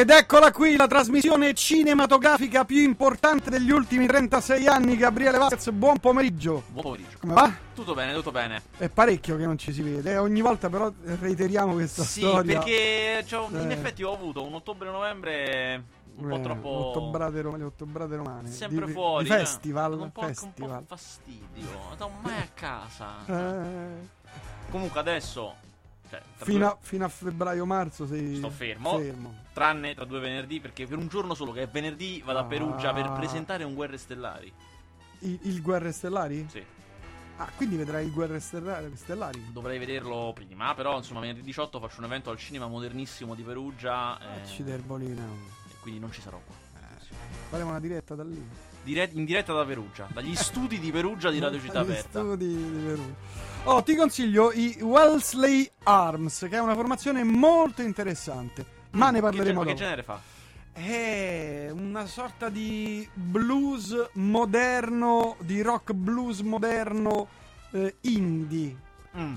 Ed eccola qui la trasmissione cinematografica più importante degli ultimi 36 anni. Gabriele Vaz, buon pomeriggio. Buon pomeriggio. Come va? Tutto bene, tutto bene. È parecchio che non ci si vede. eh. Ogni volta però reiteriamo questa sì, storia. perché c'ho- in Eh. effetti ho avuto un ottobre-novembre un po' Eh, troppo... Ottobrate romane, ottobrate romane. Sempre Di- fuori. Di eh. festival. Un po', festival. un po' fastidio. Non mai a casa. Eh, Comunque adesso... Cioè, fino, due- a, fino a febbraio-marzo sei Sto fermo. fermo. Tranne tra due venerdì, perché per un giorno solo, che è venerdì, vado a Perugia per Ah. presentare un Guerre Stellari. Il, il Guerre Stellari? Sì. Ah, quindi vedrai il Guerre Stellari? Dovrei vederlo prima, però insomma venerdì 18 faccio un evento al cinema modernissimo di Perugia. eh, Acciderbolina. e quindi non ci sarò qua. Faremo una diretta da lì. Dire- in diretta da Perugia, dagli studi di Perugia di Radio Città Aperta. studi di Perugia. Oh, ti consiglio i Wellesley Arms, che è una formazione molto interessante. Ma ne Che, gen- parleremo ma che dopo. genere fa? È una sorta di blues moderno, di rock blues moderno eh, indie, Mm.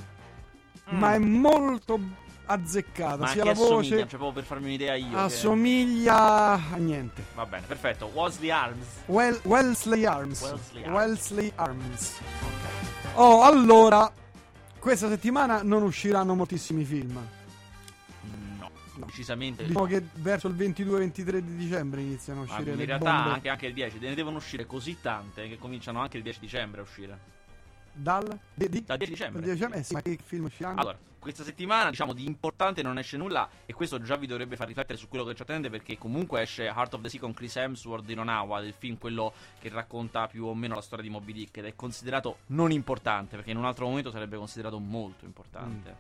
ma è molto azzeccata, Ma sia la voce Cioè, proprio per farmi un'idea io. che- assomiglia a niente. Va bene, perfetto. Wesley Arms. Well- Wellesley Arms. Wellesley Arms. Wellesley Arms. Oh, allora, questa settimana non usciranno moltissimi film. No, decisamente. Diciamo che verso il 22-23 di dicembre iniziano a Ma uscire in le realtà anche, anche il 10. Ne devono uscire così tante che cominciano anche il 10 dicembre a uscire. Dal? Di, di? Dal 10 dicembre. Dal 10 dicembre? Eh sì, ma che film usciranno? Allora, questa settimana, diciamo, di importante non esce nulla e questo già vi dovrebbe far riflettere su quello che ci attende perché comunque esce Heart of the Sea con Chris Hemsworth di Nonawa, del film quello che racconta più o meno la storia di Moby Dick ed è considerato non importante perché in un altro momento sarebbe considerato molto importante.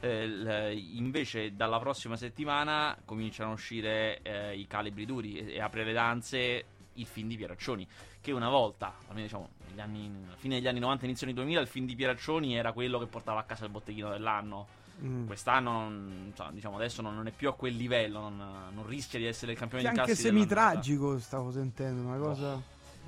Eh, l- invece dalla prossima settimana cominciano a uscire eh, i calibri duri e, e apre le danze il film di Pieraccioni che una volta, almeno diciamo negli anni, alla fine degli anni 90 inizio anni 2000 il film di Pieraccioni era quello che portava a casa il botteghino dell'anno Mm. quest'anno non- insomma, diciamo adesso non, non è più a quel livello non, non rischia di essere il campione Che di anche incassi dell'annata. semitragico stavo sentendo, una cosa...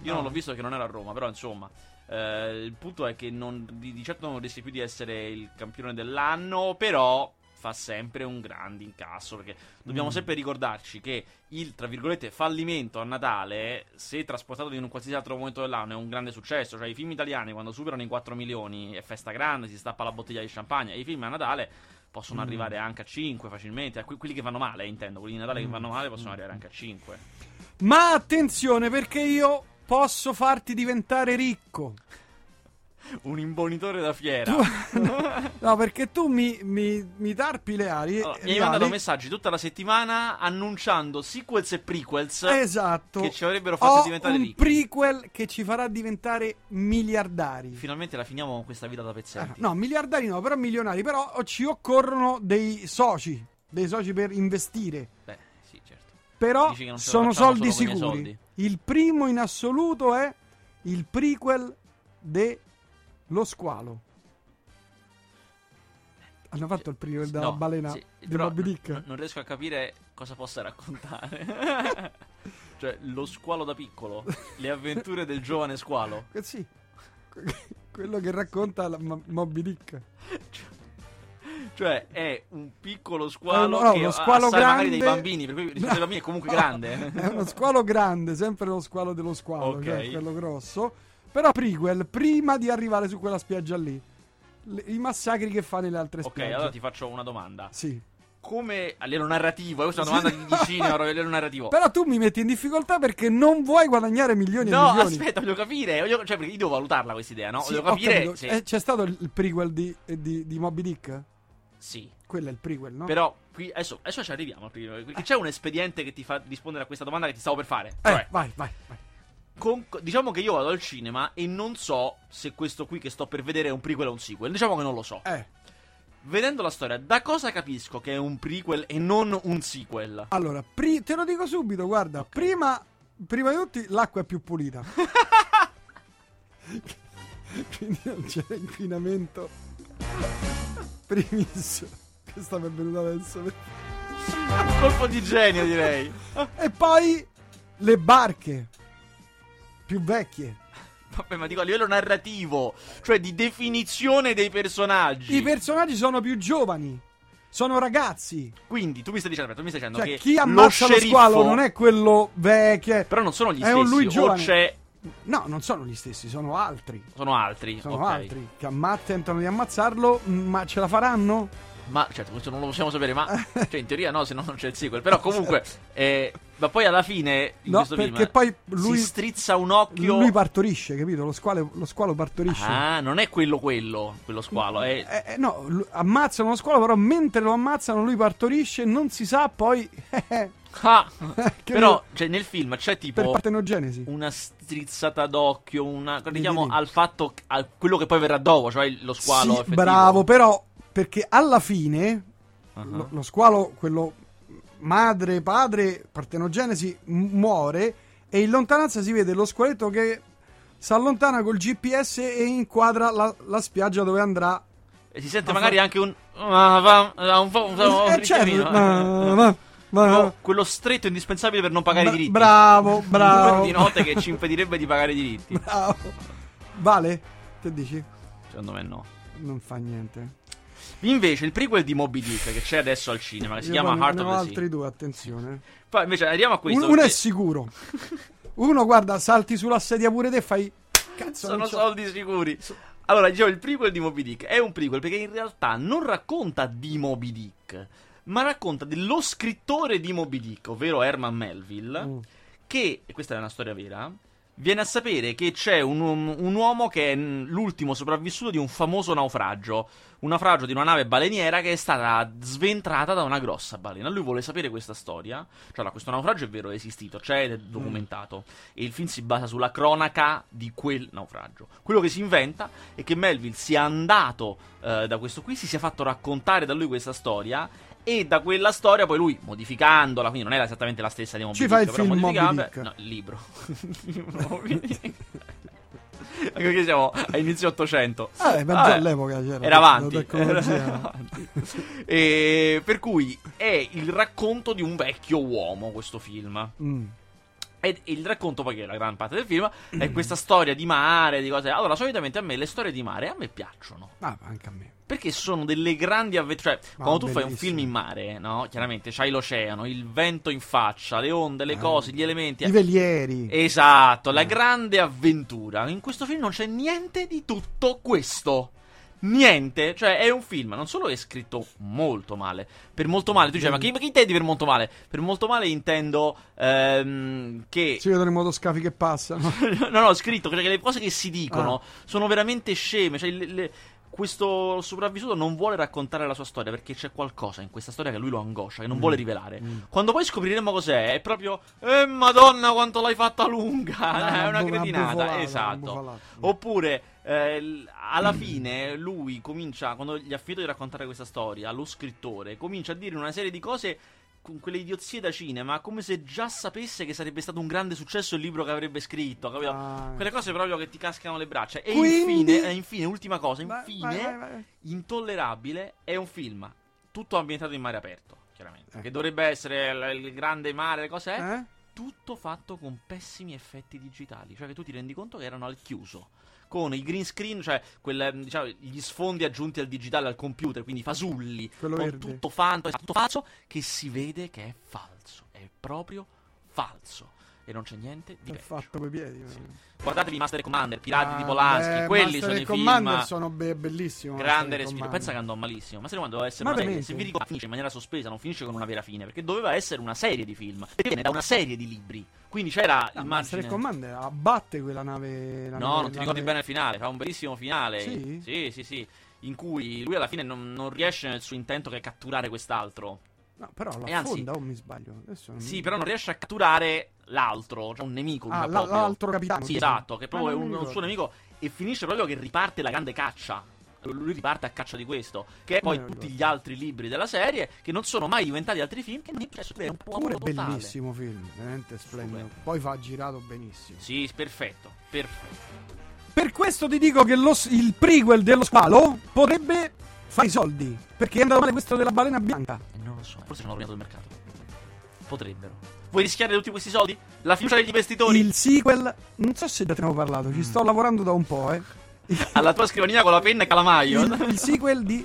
Io non l'ho visto perché non ero a Roma, però insomma. eh, il punto è che non, di, di certo non rischia più di essere il campione dell'anno, però fa sempre un grande incasso. Perché dobbiamo Mm. sempre ricordarci che il tra virgolette fallimento a Natale, se trasportato in un qualsiasi altro momento dell'anno, è un grande successo. Cioè, i film italiani quando superano i 4 milioni è festa grande, si stappa la bottiglia di champagne. E i film a Natale possono Mm. arrivare anche a 5 facilmente. A que- quelli che vanno male, intendo. Quelli di Natale che Mm. vanno male possono arrivare anche a 5. Ma attenzione perché io posso farti diventare ricco. Un imbonitore da fiera. No, perché tu mi, mi, mi tarpi le ali. Allora, mi hai mandato ali- messaggi tutta la settimana annunciando sequels e prequels Esatto. che ci avrebbero fatto Ho diventare un ricchi. prequel che ci farà diventare miliardari. Finalmente la finiamo con questa vita da Ah, pezzenti. no, miliardari no, però milionari. Però ci occorrono dei soci. Dei soci per investire. Beh, sì, certo. Però sono soldi sicuri. soldi. Il primo in assoluto è il prequel de Lo Squalo. Hanno fatto il prequel della No, balena sì, di Moby Dick? n- non riesco a capire cosa possa raccontare. cioè, lo squalo da piccolo, le avventure del giovane squalo. Eh sì. Quello che racconta la Mo- Moby Dick. Cioè, è un piccolo squalo Eh, no, che squalo assai magari dei grande- bambini, per cui rispetto ai bambini è comunque No, grande. È uno squalo grande, sempre lo squalo dello squalo, Ok. cioè quello grosso. Però prequel, prima di arrivare su quella spiaggia lì. Le- I massacri che fa nelle altre ok, spiagge. allora ti faccio una domanda. Sì. come a livello narrativo, questa è una domanda di, di cinema, a livello narrativo. Però tu mi metti in difficoltà perché non vuoi guadagnare milioni e No, milioni. aspetta, voglio capire, voglio- cioè perché io devo valutarla questa idea, no? Sì, voglio capire se Eh, c'è stato il prequel di, eh, di, di Moby Dick? sì. Quello è il prequel, no? Però qui adesso, adesso ci arriviamo, perché c'è un espediente che ti fa rispondere a questa domanda che ti stavo per fare. Eh, Cioè, vai, vai, vai. Con- diciamo che io vado al cinema e non so se questo qui che sto per vedere è un prequel o un sequel. Diciamo che non lo so. Eh, Vedendo la storia, da cosa capisco che è un prequel e non un sequel? allora, pri- te lo dico subito, guarda, prima, prima di tutti l'acqua è più pulita. Quindi non c'è inquinamento. Primissimo. Questa mi è venuta adesso. Un colpo di genio, direi. E poi le barche. Più vecchie. Vabbè, ma dico a livello narrativo, cioè di definizione dei personaggi. I personaggi sono più giovani. sono ragazzi. Quindi tu mi stai dicendo, aspetta, tu mi stai dicendo Cioè, che chi lo ammazza lo, sceriffo- squalo non è quello vecchio. Però non sono gli È stessi, un lui giovane. c'è No, non sono gli stessi, sono altri. sono altri, Sono ok. altri che amma- tentano di ammazzarlo, ma ce la faranno? Ma certo, questo non lo possiamo sapere, ma cioè in teoria no, se no non c'è il sequel. Però comunque eh, ma poi alla fine in No, questo perché film poi lui, si strizza un occhio lui partorisce, capito? Lo squalo, lo squalo partorisce. Ah, non è quello quello, quello squalo, è Eh, eh, no, ammazzano lo squalo, però mentre lo ammazzano lui partorisce, non si sa poi... Ah, però cioè, nel film c'è per tipo partenogenesi. una strizzata d'occhio, una diciamo al fatto a quello che poi verrà dopo, cioè lo squalo Sì, bravo, però perché alla fine Ah. lo, lo squalo, quello madre, padre, partenogenesi, muore e in lontananza si vede lo squaletto che si allontana col GPS e inquadra la, la spiaggia dove andrà. E si sente Ma magari fa- anche un ah, ah, un po' un Eh, certo, richiamino, eh. ma- ma- ma- Quello- stretto indispensabile per non pagare i diritti. Bravo, bravo. Quello di notte che ci impedirebbe di pagare i diritti. Bravo. Vale? Che dici? Secondo me no. Non fa niente. Invece il prequel di Moby Dick che c'è adesso al cinema, che si Io chiama Heart ne of ho the altri Sea. due, attenzione. Poi invece arriviamo a questo. Un- uno è perché sicuro. Uno, guarda, salti sulla sedia pure te e fai. Cazzo, sono soldi sicuri. Allora, dicevo, il prequel di Moby Dick è un prequel perché in realtà non racconta di Moby Dick, ma racconta dello scrittore di Moby Dick, ovvero Herman Melville, Mm. che, e questa è una storia vera, viene a sapere che c'è un, un- un uomo che è mm, l'ultimo sopravvissuto di un famoso naufragio. Un naufragio di una nave baleniera che è stata sventrata da una grossa balena. Lui vuole sapere questa storia. Cioè, allora, questo naufragio è vero, è esistito, c'è ed è documentato. E il film si basa sulla cronaca di quel naufragio. Quello che si inventa è che Melville sia andato eh, da questo qui, si sia fatto raccontare da lui questa storia. E da quella storia poi lui, modificandola, quindi non era esattamente la stessa di Moby Ci Dick, fa il film Moby Dick. No, il libro. Moby Dick. Anche perché siamo a inizio 800. Eh, ma già all'epoca c'era. era avanti. Era avanti. E per cui è il racconto di un vecchio uomo questo film. Mm. E e il racconto, poi che è la gran parte del film, è questa storia di mare, di cose. Allora, solitamente a me le storie di mare a me piacciono. Ah, anche a me. Perché sono delle grandi avventure. Cioè, Ma quando tu fai un bellissimo. film in mare, no? Chiaramente c'hai l'oceano, il vento in faccia, le onde, le cose, gli elementi. I velieri. Esatto, la grande avventura. In questo film non c'è niente di tutto questo. Niente, cioè è un film, non solo è scritto molto male, per molto male, tu dici, ma che, che intendi per molto male? Per molto male intendo ehm, che... Si vedono i motoscafi che passano. no, no, scritto, cioè che le cose che si dicono Ah. sono veramente sceme, cioè le- le- questo sopravvissuto non vuole raccontare la sua storia perché c'è qualcosa in questa storia che lui lo angoscia, che non vuole rivelare. Quando poi scopriremo cos'è, è proprio, eh madonna quanto l'hai fatta lunga, Ah, è una bu- cretinata, una esatto. Oppure eh, alla fine lui comincia, quando gli ha finito di raccontare questa storia, lo scrittore comincia a dire una serie di cose con quelle idiozie da cinema, come se già sapesse che sarebbe stato un grande successo il libro che avrebbe scritto, capito? Ah. Quelle cose proprio che ti cascano le braccia. E Quindi- infine, infine, ultima cosa, infine, vai, vai, vai. intollerabile è un film tutto ambientato in mare aperto, chiaramente. Eh. Che dovrebbe essere l- il grande mare, le cose, eh? Tutto fatto con pessimi effetti digitali, cioè che tu ti rendi conto che erano al chiuso. Con il green screen, cioè quel, diciamo, gli sfondi aggiunti al digitale, al computer, quindi fasulli, Quello con verde. tutto fanto, esatto, tutto falso, che si vede che è falso, è proprio falso. E non c'è niente di È peggio. fatto coi piedi. Guardatevi Master Commander, Pirati Ah, di Polanski, beh, quelli Master sono i film. Commander sono be- bellissimo. Grande Master respiro. Commander. Pensa che andò malissimo. Ma se no doveva essere Ma una serie. Se vi dico finisce in maniera sospesa, non finisce con una vera fine. Perché doveva essere una serie di film. Perché viene da una serie di libri. Quindi c'era il Master. Commander abbatte quella nave. No, nave- non ti ricordi nave- bene il finale. Fa un bellissimo finale. Sì? sì, sì. sì. In cui lui alla fine non, non riesce nel suo intento che è catturare quest'altro. No, però la E anzi- fonda o mi sbaglio? Non Sì, mi- però non riesce a catturare l'altro, cioè un nemico. Ah, proprio. l'altro capitano. Sì, esatto, che proprio Ah, è un, mi un suo nemico e finisce proprio che riparte la grande caccia. Lui riparte a caccia di questo, che è poi lo tutti gli altri libri della serie, che non sono mai diventati altri film, che è successo, è un po' Pure bellissimo film, veramente splendido. Stupendo. Poi fa girato benissimo. Sì, perfetto, perfetto. Per questo ti dico che lo il prequel dello squalo potrebbe fare i soldi. Perché è andato male questo della balena bianca. E non lo so, forse ci hanno rovinato il mercato. Potrebbero. Vuoi rischiare tutti questi soldi? La fiducia degli investitori? Il sequel, non so se già te ne avevo parlato, ci sto lavorando da un po', eh. Alla tua scrivania con la penna e calamaio? Il, il sequel di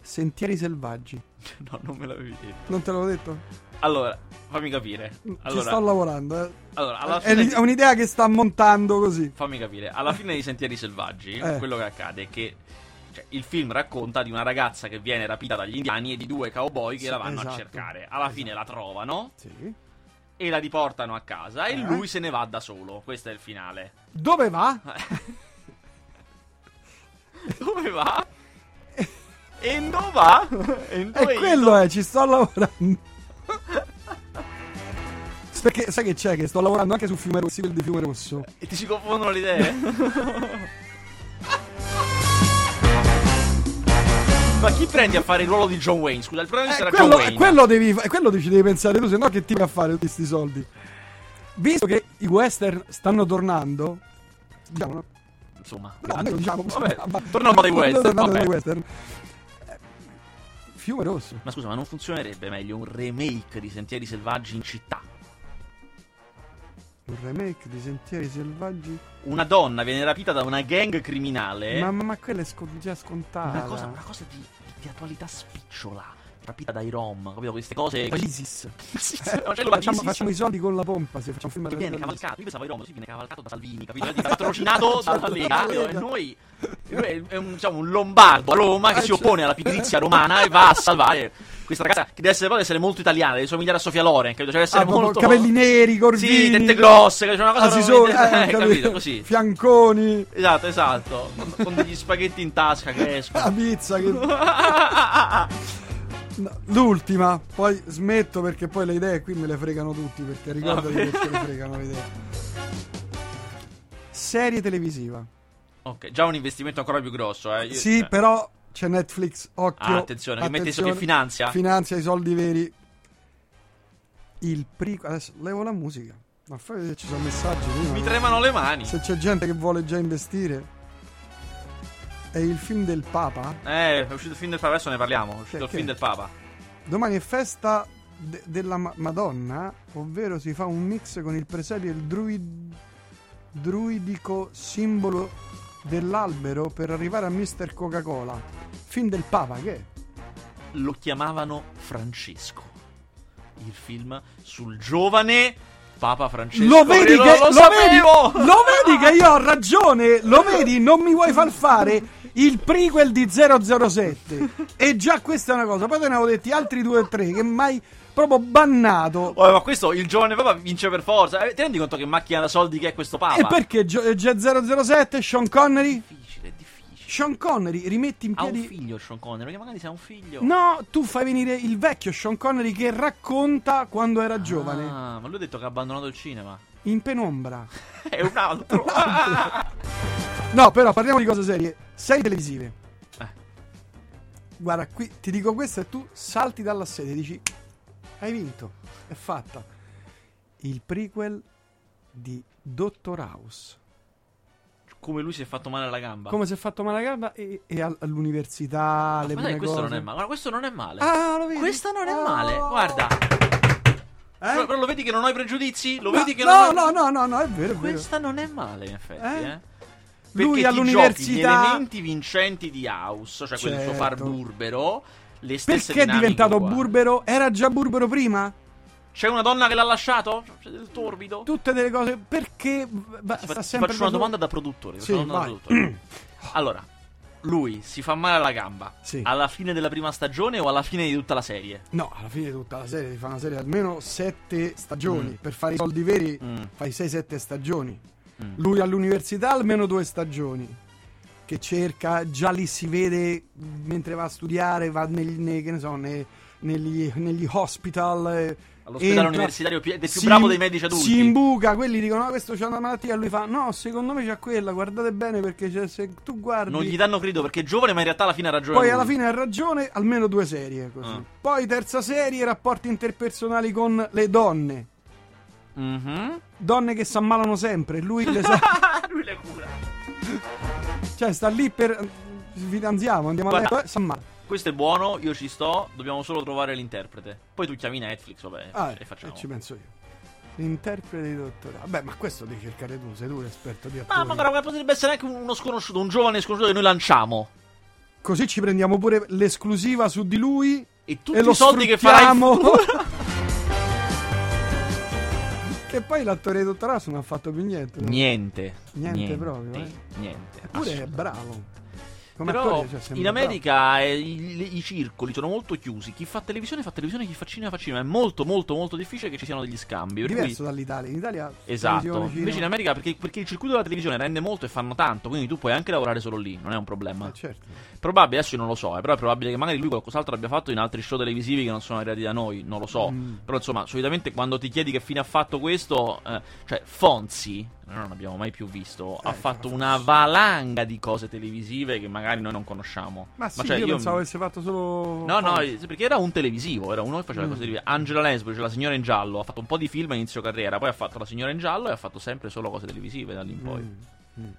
Sentieri selvaggi. No, non me l'avevi detto. Non te l'avevo detto? Allora, fammi capire. Ci Allora, sto lavorando. eh. allora, alla È fine l'i- di- è un'idea che sta montando così. Fammi capire, alla fine di Sentieri Selvaggi, Eh. quello che accade è che cioè, il film racconta di una ragazza che viene rapita dagli indiani e di due cowboy che Sì, la vanno a esatto. cercare. Alla fine la trovano Sì. e la riportano a casa e Eh. lui se ne va da solo. Questo è il finale. Dove va? Dove va? E dove va? E E quello è, ci sto lavorando. Perché sai che c'è? Che sto lavorando anche su Fiume Rosso, di Fiume Rosso. E ti si confondono le idee? Ma chi prendi a fare il ruolo di John Wayne? Scusa, il protagonista Eh, era quello, John Wayne. quello devi, quello ci devi pensare tu, se no che ti vai a fare tutti questi soldi? Visto che i western stanno tornando, diciamo? Insomma, No, diciamo, Vabbè, ma- torniamo dai western, vabbè. western. Eh, Fiume Rosso. Ma scusa, ma non funzionerebbe meglio un remake di Sentieri Selvaggi in città? Un remake di Sentieri Selvaggi. Una donna viene rapita da una gang criminale. Ma, ma, ma quella è sco- già scontata. Una cosa, una cosa di, di attualità spicciola. Rapita dai rom, capito? Queste cose. L'ISIS. Sì, Eh, no, la facciamo, ISIS facciamo i soldi con la pompa se facciamo un film che viene cavalcato. Io pensavo ai rom, sì, viene cavalcato da Salvini, capito? È patrocinato dalla Lega. E noi. è, un, diciamo, un lombardo a Roma che si cioè- oppone alla pigrizia romana e va a salvare questa ragazza che deve essere, deve essere molto italiana, deve somigliare a Sofia Loren, capito? Cioè deve essere Ah, molto. capelli neri, corvini. Sì, tette grosse, c'è una cosa si veramente- sono, eh, capito? Così. Fianconi. Esatto, esatto. Con, degli spaghetti in tasca che La escono. pizza che... L'ultima, poi smetto perché poi le idee qui me le fregano tutti, perché ricordati che ce le fregano le idee. Serie televisiva. ok, già un investimento ancora più grosso, eh. Io- Sì, eh. però c'è Netflix, occhio. Ah, attenzione, che mette- che finanzia? Finanzia i soldi veri. Il prequel... Adesso levo la musica. Ma fai vedere se ci sono messaggi prima. Mi tremano le mani. Se c'è gente che vuole già investire. È il film del Papa. Eh, è uscito il film del Papa, adesso ne parliamo. È uscito Che- il film del Papa. Domani è festa de- della Ma- Madonna, ovvero si fa un mix con il presepio e il druid- druidico simbolo dell'albero per arrivare a Mr. Coca-Cola. Film del Papa, che è? Lo chiamavano Francesco. Il film sul giovane Papa Francesco. Lo vedi, che, lo, lo, vedi, sapevo! lo vedi che io ho ragione, lo vedi, non mi vuoi far fare il prequel di 007. E già questa è una cosa. Poi te ne avevo detti altri due o tre che mai proprio bannato. Oh, ma questo il giovane Papa vince per forza. Eh, ti rendi conto che macchina da soldi che è questo Papa? E perché Gio- già 007, Sean Connery? Difficile, è difficile. Sean Connery, rimetti in Ha un piedi. figlio Sean Connery, che magari se ha un figlio. No, tu fai venire il vecchio Sean Connery che racconta quando era giovane. Ah, ma lui ha detto che ha abbandonato il cinema. In penombra. È un altro. No, però parliamo di cose serie. Serie televisive. Eh. Guarda, qui ti dico questo e tu salti dalla sedia e dici: Hai vinto, è fatta. Il prequel di Dottor House. Come lui si è fatto male alla gamba. Come si è fatto male la gamba e, e all- all'università, le Ma dai, questo cose. non è male. Guarda, questo non è male. Ah, lo vedi? Questo non è Oh. male. Guarda. Eh? Però, però lo vedi che non ho i pregiudizi? Lo No, vedi che no, non ho... no, no, no, no, è vero, è vero. Questa non è male, in effetti, Eh? eh. Lui Perché ti all'università- giochi gli elementi vincenti di House, cioè quel suo far Certo. burbero, le stesse Perché è diventato burbero? Era già burbero prima? C'è una donna che l'ha lasciato? C'è del torbido? Tutte delle cose. Perché va- Ti sta fa- ti sempre faccio una da domanda da produttore. Sì, da produttore. allora, lui si fa male alla gamba Sì. alla fine della prima stagione o alla fine di tutta la serie? No, alla fine di tutta la serie ti fa una serie almeno sette stagioni. Mm. Per fare i soldi veri Mm. fai 6-7 stagioni. Mm. Lui all'università almeno due stagioni. Che cerca, già lì si vede mentre va a studiare, va che ne so, nei- negli, negli hospital. eh, All'ospedale entra, universitario pi- è più si- bravo dei medici adulti. Si imbuca, quelli dicono: No, questo c'ha una malattia. E lui fa: No, secondo me c'ha quella. Guardate bene perché se tu guardi. Non gli danno credo perché è giovane, ma in realtà alla fine ha ragione. Poi lui. alla fine ha ragione, almeno due serie così. Ah. Poi terza serie, rapporti interpersonali con le donne. Mhm. Donne che si ammalano sempre, lui le sa... lui le cura. Cioè sta lì per ci fidanziamo, andiamo a letto, eh. Questo è buono, io ci sto, dobbiamo solo trovare l'interprete. Poi tu chiami Netflix, vabbè, Ah, e facciamo. e ci penso io. L'interprete di dottorato. Vabbè, ma questo devi cercare tu, sei tu l'esperto di Ma attori. magari potrebbe essere anche uno sconosciuto, un giovane sconosciuto che noi lanciamo. Così ci prendiamo pure l'esclusiva su di lui. E tutti e i soldi che futuro. Che poi l'attore di Dottor House non ha fatto più niente. no? Niente. Niente proprio, eh. Niente. Eppure è bravo. Come Però attore, cioè, in America eh, i, i circoli sono molto chiusi. Chi fa televisione fa televisione, chi fa cinema fa cinema. È molto, molto, molto difficile che ci siano degli scambi. Diverso cui, dall'Italia. In Italia esatto. Invece in America, perché, perché il circuito della televisione rende molto e fanno tanto. Quindi tu puoi anche lavorare solo lì, non è un problema. Eh, certo. Probabile, adesso io non lo so, eh, però è probabile che magari lui qualcos'altro abbia fatto in altri show televisivi che non sono arrivati da noi, non lo so. Mm. Però insomma, solitamente quando ti chiedi che fine ha fatto questo, eh, cioè Fonzi, noi non abbiamo mai più visto, ha Eh, fatto fa- una valanga di cose televisive che magari noi non conosciamo. Ma sì, cioè, io, pensavo avesse fatto solo. No, no, perché era un televisivo, era uno che faceva Mm. cose televisive. Angela Lansbury, cioè la signora in giallo, ha fatto un po' di film a inizio carriera, poi ha fatto la signora in giallo e ha fatto sempre solo cose televisive da lì in poi. Mm, mm.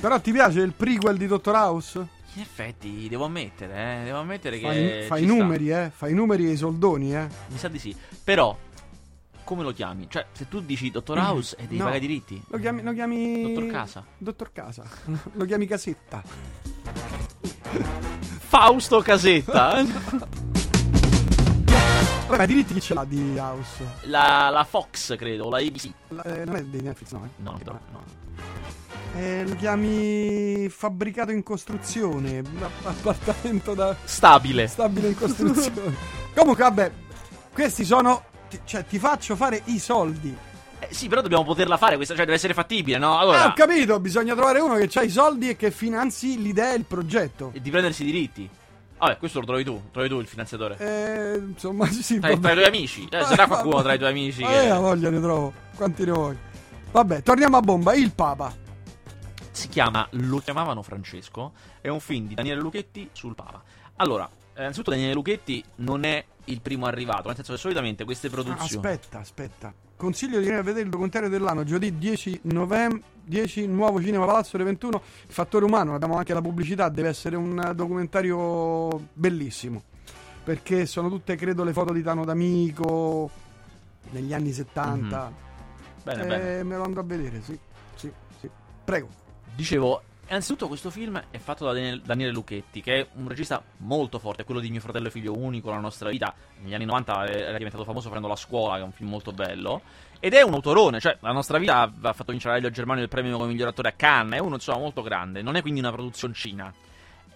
Però ti piace il prequel di Dottor House? In effetti, devo ammettere, eh, devo ammettere Fai, che. fai i ci sta. numeri, eh? Fai i numeri e i soldoni, eh? Mi sa di sì. Però, come lo chiami? Cioè, se tu dici Dottor House e devi Mm. No. pagare i diritti. Lo chiami. Lo chiami... Dottor Casa. Dottor Casa. lo chiami Casetta. Fausto Casetta. Vabbè, ma i diritti chi ce l'ha di House? la, la Fox, credo, la ABC. La- eh, non è di Netflix, no? eh? No, no, no. Eh, lo chiami fabbricato in costruzione. Appartamento da. Stabile. stabile in costruzione. Comunque, vabbè, questi sono. Ti- cioè, ti faccio fare i soldi. Eh, sì, però dobbiamo poterla fare questa, cioè deve essere fattibile, no? Allora, Ah, ho capito, bisogna trovare uno che ha i soldi e che finanzi l'idea e il progetto. e di prendersi i diritti. Vabbè, questo lo trovi tu, trovi tu il finanziatore. Eh, insomma, sì, Tra, tra i tuoi amici. Eh, sarà qualcuno tra i tuoi amici Eh, che la voglia ne trovo. Quanti ne vuoi? Vabbè, torniamo a bomba. Il Papa. si chiama Lo chiamavano Francesco. È un film di Daniele Luchetti sul Papa. Allora, eh, innanzitutto Daniele Luchetti non è il primo arrivato, nel senso che solitamente queste Ah, produzioni aspetta, aspetta. Consiglio di venire a vedere il documentario dell'anno, giovedì 10 novembre, 10, nuovo cinema Palazzo delle 21, il fattore umano, abbiamo anche la pubblicità, deve essere un eh, documentario bellissimo, perché sono tutte, credo, le foto di Tano D'Amico negli anni 70. Bene, Eh, bene. Me lo andrò a vedere, sì, sì, sì. Prego. Dicevo, innanzitutto questo film è fatto da Daniele, Lucchetti, che è un regista molto forte, è quello di Mio fratello e figlio unico, La nostra vita. Negli anni 90 era diventato famoso prendo la scuola, che è un film molto bello. Ed è un autorone, cioè La nostra vita ha fatto vincere Elio Germano il premio come miglior attore a Cannes, è uno insomma molto grande, non è quindi una produzioncina.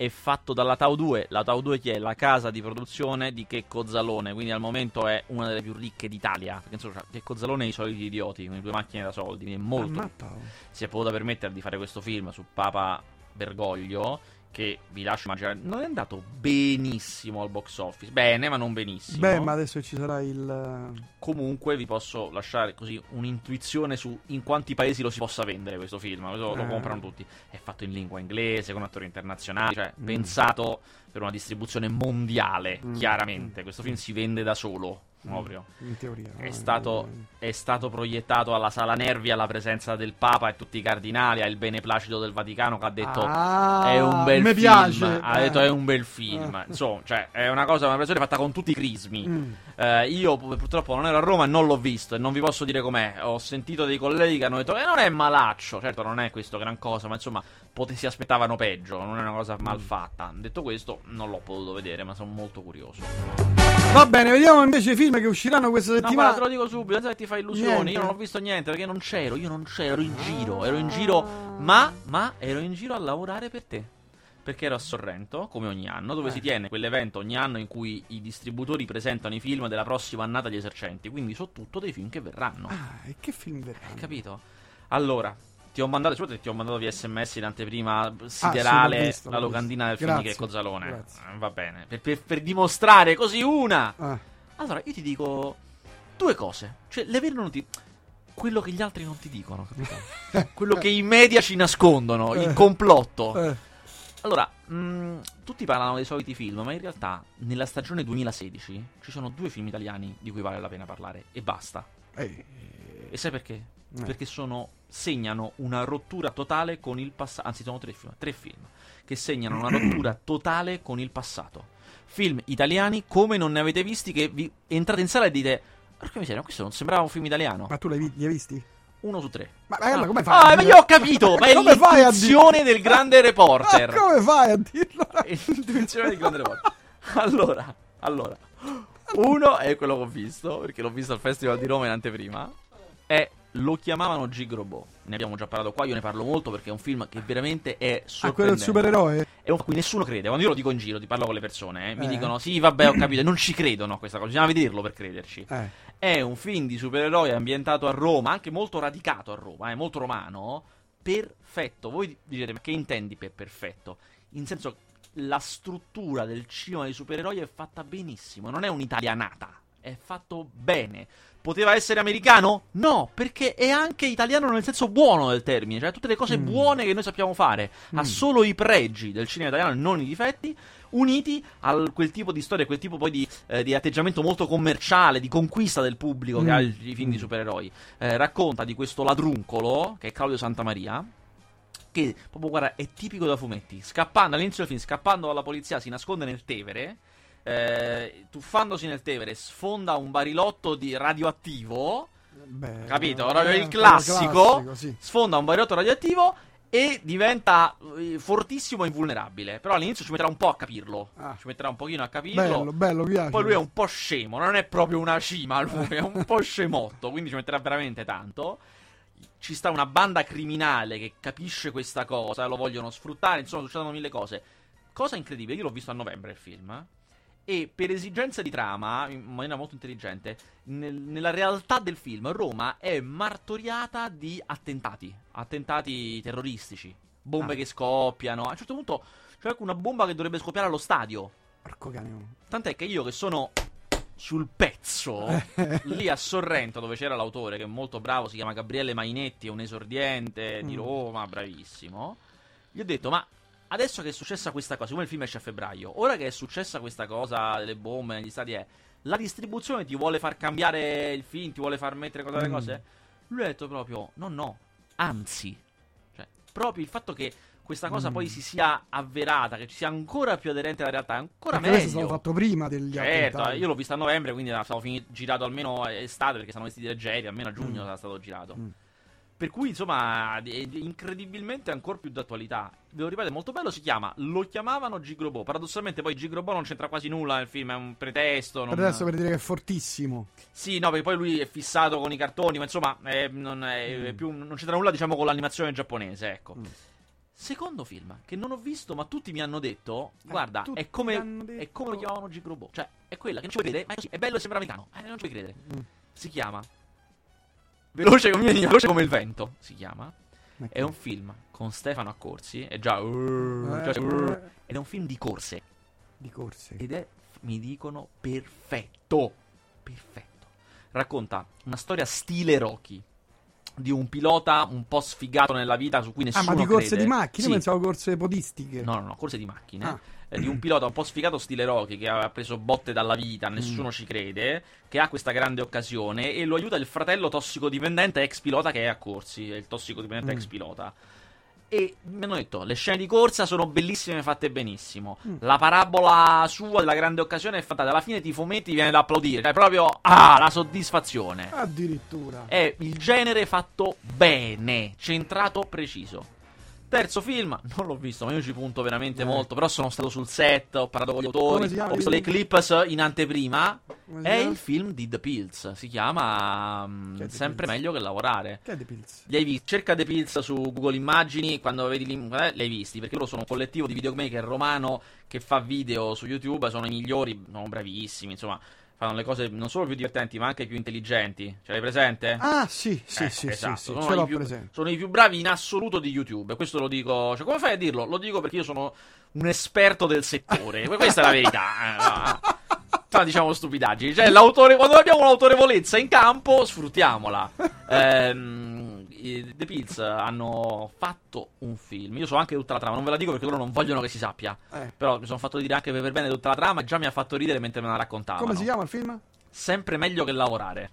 È fatto dalla Tau 2, la Tau 2 che è? La casa di produzione di Checco Zalone, quindi al momento è una delle più ricche d'Italia, perché insomma cioè, Checco Zalone è i soliti idioti, con le due macchine da soldi, quindi è molto oh. si è potuta permettere di fare questo film su Papa Bergoglio che vi lascio immaginare. Non è andato benissimo al box office. Bene ma non benissimo. Beh, ma adesso ci sarà il... comunque vi posso lasciare così un'intuizione su in quanti paesi lo si possa vendere questo film. Questo lo Eh. comprano tutti. È fatto in lingua inglese con attori internazionali cioè Mm. pensato per una distribuzione mondiale Mm. chiaramente questo film si vende da solo proprio In teoria. no? è stato, è stato proiettato alla Sala Nervi alla presenza del Papa e tutti i cardinali, al beneplacito del Vaticano che ha detto Ah, è un bel film. piace. Ha Eh. detto è un bel film. Eh. Insomma, cioè, è una cosa, una versione fatta con tutti i crismi. Mm. Eh, io pu- purtroppo non ero a Roma e non l'ho visto e non vi posso dire com'è. Ho sentito dei colleghi che hanno detto che non è malaccio. Certo, non è questo gran cosa, ma insomma, pote- si aspettavano peggio. Non è una cosa mal fatta. Detto questo, non l'ho potuto vedere, ma sono molto curioso. Va bene, vediamo invece i film che usciranno questa No, settimana. ma te lo dico subito, che ti fai illusioni. Niente. Io non ho visto niente perché non c'ero. Io non c'ero, ero in giro. Ero in giro, ma, ma ero in giro a lavorare per te. Perché ero a Sorrento, come ogni anno, dove Eh. si tiene quell'evento ogni anno in cui i distributori presentano i film della prossima annata agli esercenti. Quindi so tutto dei film che verranno. Ah, e che film verranno? Hai capito? Allora, ti ho mandato, sicuramente ti ho mandato via sms in anteprima Ah, siderale l'ho visto, la locandina del visto. film di Grazie, Checco Zalone. grazie. Eh, Va bene. Per, per- per dimostrare così una. Ah, Allora, io ti dico due cose. Cioè, le vere ti. Quello che gli altri non ti dicono, capito? Quello che i media ci nascondono, il Eh. complotto. eh, Allora, mh, tutti parlano dei soliti film, ma in realtà nella stagione 2016 ci sono due film italiani di cui vale la pena parlare e basta. eh, E sai perché? Eh. Perché sono, segnano una rottura totale con il passato. Anzi, sono tre film. Tre film che segnano una rottura totale con il passato. Film italiani come non ne avete visti che vi entrate in sala e dite. Porca miseria, questo non sembrava un film italiano. Ma tu l'hai vi- li hai visti? Uno su tre. Ma, ma allora come fai? Ah, ma io ho capito, ma è l'intuizione del grande reporter. Ma come fai a dirlo? È l'intuizione del grande reporter. Allora, allora. Uno è quello che ho visto, perché l'ho visto al Festival di Roma in anteprima. E lo chiamavano Gigrobo. Ne abbiamo già parlato qua, io ne parlo molto perché è un film che veramente è Ah, quello del sorprendente. supereroe? È un a cui nessuno crede. Quando io lo dico in giro, ti parlo con le persone, eh, mi Eh. dicono sì, vabbè, ho capito, non ci credono a questa cosa, bisogna vederlo per crederci. Eh. È un film di supereroi ambientato a Roma, anche molto radicato a Roma, è molto romano, perfetto. Voi direte, ma che intendi per perfetto? In senso, la struttura del cinema dei supereroi è fatta benissimo, non è un'italianata, è fatto bene. Poteva essere americano? No, perché è anche italiano nel senso buono del termine, cioè tutte le cose Mm. buone che noi sappiamo fare. Ha Mm. solo i pregi del cinema italiano, non i difetti, uniti a quel tipo di storia, quel tipo poi di, eh, di atteggiamento molto commerciale, di conquista del pubblico che Mm. ha i, i film di Mm. supereroi. Eh, racconta di questo ladruncolo, che è Claudio Santamaria, che proprio guarda è tipico da fumetti. Scappando all'inizio del film, scappando dalla polizia, si nasconde nel Tevere. Eh, tuffandosi nel Tevere, sfonda un barilotto di radioattivo. Beh, Capito? eh, il classico, classico, sì. sfonda un barilotto radioattivo e diventa eh, fortissimo e invulnerabile. Però all'inizio ci metterà un po' a capirlo. Ah. Ci metterà un pochino a capirlo. Bello, bello, piace. Poi lui è un po' scemo, non è proprio una cima, lui è un po' scemotto, quindi ci metterà veramente tanto. Ci sta una banda criminale che capisce questa cosa, lo vogliono sfruttare, insomma succedono mille cose. Cosa incredibile, io l'ho visto a novembre il film. eh, E per esigenze di trama, in maniera molto intelligente, nel- nella realtà del film, Roma è martoriata di attentati, attentati terroristici, bombe Ah. che scoppiano. A un certo punto c'è anche una bomba che dovrebbe scoppiare allo stadio. Porco cane. Tant'è che io che sono sul pezzo, lì a Sorrento dove c'era l'autore che è molto bravo, si chiama Gabriele Mainetti, è un esordiente di Mm. Roma, bravissimo. Gli ho detto, ma adesso che è successa questa cosa, come il film esce a febbraio, ora che è successa questa cosa delle bombe negli stati è, la distribuzione ti vuole far cambiare il film, ti vuole far mettere cose, Mm. cose? Lui ha detto proprio, no no, anzi, cioè, proprio il fatto che questa cosa Mm. poi si sia avverata, che ci sia ancora più aderente alla realtà, ancora Perché questo è meglio. stato fatto prima degli Certo, attentati. io l'ho visto a novembre, quindi era stato girato almeno estate perché stanno vestiti leggeri, almeno a giugno Mm. era stato girato. Mm. Per cui, insomma, è incredibilmente ancora più d'attualità. Ve lo ripeto, è molto bello, si chiama Lo chiamavano Gigrobo. Paradossalmente poi Gigrobo non c'entra quasi nulla nel film, è un pretesto. Non... Per adesso per dire che è fortissimo. Sì, no, perché poi lui è fissato con i cartoni, ma insomma, è- non, è- Mm. più- non c'entra nulla, diciamo, con l'animazione giapponese, ecco. Mm. Secondo film, che non ho visto, ma tutti mi hanno detto, Eh, guarda, è come, detto- è come lo chiamavano Gigrobo. Cioè, è quella che non ci puoi credere, ma è così, è bello e sembra americano. Eh, non ci puoi credere. Mm. Si chiama Veloce come, veloce come il vento, si chiama. Ecco. È un film con Stefano Accorsi, è già... Eh, già- eh, ed è un film di corse. di corse. Ed è, mi dicono, perfetto. Perfetto. Racconta una storia stile Rocky. Di un pilota un po' sfigato nella vita su cui Ah, nessuno ma di corse crede. di macchine? Sì. Io pensavo corse podistiche. No, no, no, corse di macchine. Ah. Eh, di un pilota un po' sfigato stile Rocky che ha preso botte dalla vita, nessuno Mm. ci crede, che ha questa grande occasione e lo aiuta il fratello tossicodipendente ex pilota che è a corsi, è il tossicodipendente Mm. ex pilota. E mi hanno detto, le scene di corsa sono bellissime, fatte benissimo. Mm. La parabola sua della grande occasione è fantastica. Alla fine ti fumetti, viene da applaudire. Cioè, proprio, ah, la soddisfazione. Addirittura. È il genere fatto bene, centrato, preciso. Terzo film, non l'ho visto, ma io ci punto veramente Eh. molto. Però sono stato sul set, ho parlato con gli autori, ho visto le clips in anteprima. È il film di The Pills. Si chiama The Sempre Pills? meglio che lavorare. Che è The Pills? Li hai visti? Cerca The Pills su Google Immagini. Quando vedi li, eh, li hai visti. Perché loro sono un collettivo di videomaker romano che fa video su YouTube. Sono i migliori, sono bravissimi. Insomma, fanno le cose non solo più divertenti, ma anche più intelligenti. Ce l'hai presente? Ah, sì, sì, Eh, sì, esatto, sì, sì, sono i più-. Sono i più bravi in assoluto di YouTube. Questo lo dico. Cioè, come fai a dirlo? Lo dico perché io sono un esperto del settore. Questa è la verità. eh, no. Diciamo stupidaggini. Cioè, l'autore, quando abbiamo un'autorevolezza in campo, sfruttiamola. Ehm, i The Pills hanno fatto un film. Io so anche tutta la trama, non ve la dico perché loro non vogliono che si sappia. Eh, Però mi sono fatto dire anche per bene tutta la trama e già mi ha fatto ridere mentre me la raccontavano. come si chiama il film? Sempre meglio che lavorare.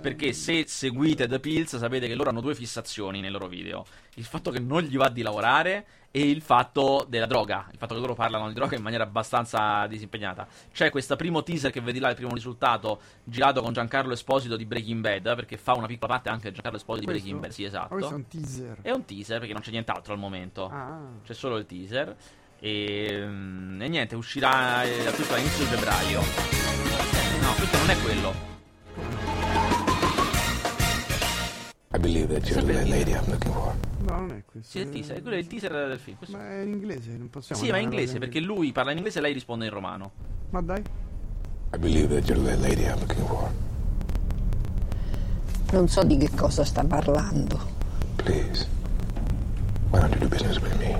Perché se seguite The Pills sapete che loro hanno due fissazioni nei loro video. Il fatto che non gli va di lavorare e il fatto della droga. Il fatto che loro parlano di droga in maniera abbastanza disimpegnata. C'è questo primo teaser che vedi là, il primo risultato, girato con Giancarlo Esposito di Breaking Bad, perché fa una piccola parte anche Giancarlo Esposito Questo? di Breaking Bad. Sì, esatto. Questo è un teaser. È un teaser perché non c'è nient'altro al momento. Ah. C'è solo il teaser. E, mm, e niente, uscirà eh, tutto all'inizio di febbraio. No, questo non è quello. I believe that you're the lady I'm looking for. No, non è questo. Sì, è il teaser, quello è il teaser del film. Questo- Ma è in inglese, non possiamo. Sì, ma è in inglese perché lui parla in inglese e lei risponde in romano. Ma dai. I believe that you're the lady I'm looking for. Non so di che cosa sta parlando. Please, why don't you do business with me?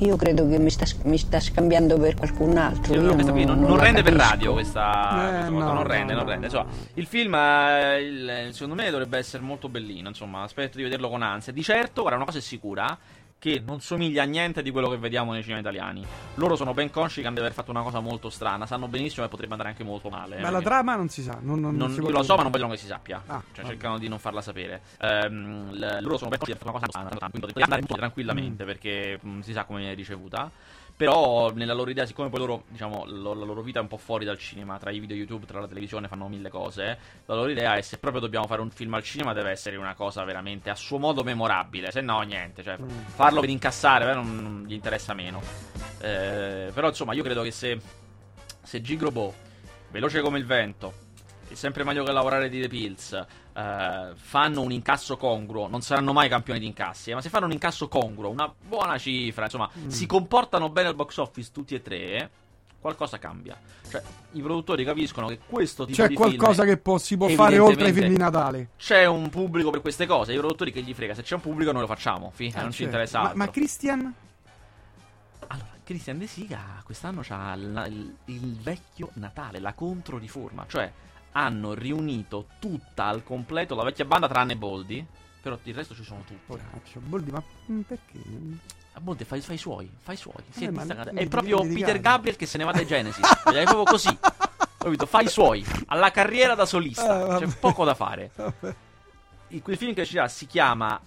Io credo che mi sta, mi sta scambiando per qualcun altro. Io Io questa qui non, non non la rende per radio questa, Eh, questa cosa, no, non rende, no, non no. rende. Insomma, il film eh, il- secondo me dovrebbe essere molto bellino, insomma, aspetto di vederlo con ansia. Di certo, guarda, una cosa è sicura che non somiglia a niente di quello che vediamo nei cinema italiani. Loro sono ben consci che hanno di aver fatto una cosa molto strana, sanno benissimo che potrebbe andare anche molto male. Ma la perché- trama non si sa. Non, non, non, si io può lo so, ma non vogliono che si sappia. Ah, cioè, vabbè. cercano di non farla sapere. Ehm, l- loro sono ben consci di aver fatto una cosa strana, quindi potete andare molto Mm. tranquillamente perché mh, si sa come viene ricevuta. Però, nella loro idea, siccome poi loro, diciamo, lo- la loro vita è un po' fuori dal cinema, tra i video YouTube, tra la televisione, fanno mille cose. La loro idea è se proprio dobbiamo fare un film al cinema, deve essere una cosa veramente a suo modo memorabile. Se no, niente. Cioè, Mm. farlo per incassare, beh, non, non gli interessa meno. Eh, però, insomma, io credo che se, se Gigrobo, veloce come il vento, è sempre meglio che lavorare di The Pills. Eh, fanno un incasso congruo, non saranno mai campioni di incassi, eh, ma se fanno un incasso congruo, una buona cifra, insomma, Mm. si comportano bene al box office tutti e tre, qualcosa cambia. Cioè, i produttori capiscono che questo tipo C'è di qualcosa film che po- si può fare oltre ai film di Natale. c'è un pubblico per queste cose, i produttori che gli frega, se c'è un pubblico noi lo facciamo, fi, eh, non ci certo. interessa Ma, altro. ma Christian? Allora, Christian De Sica quest'anno il, il- il vecchio Natale, la controriforma, cioè hanno riunito tutta al completo la vecchia banda tranne Boldi, però il resto ci sono tutti. Poraccio, Boldi, ma mm, perché? A Boldi fai, fai i suoi, fai i suoi. si Eh, è ma È proprio Peter. Gabriel che se ne va dai Genesis. è proprio così. Capito? Fai i suoi, alla carriera da solista. Eh, vabbè. C'è poco da fare. Vabbè. Il, quel film che uscirà si chiama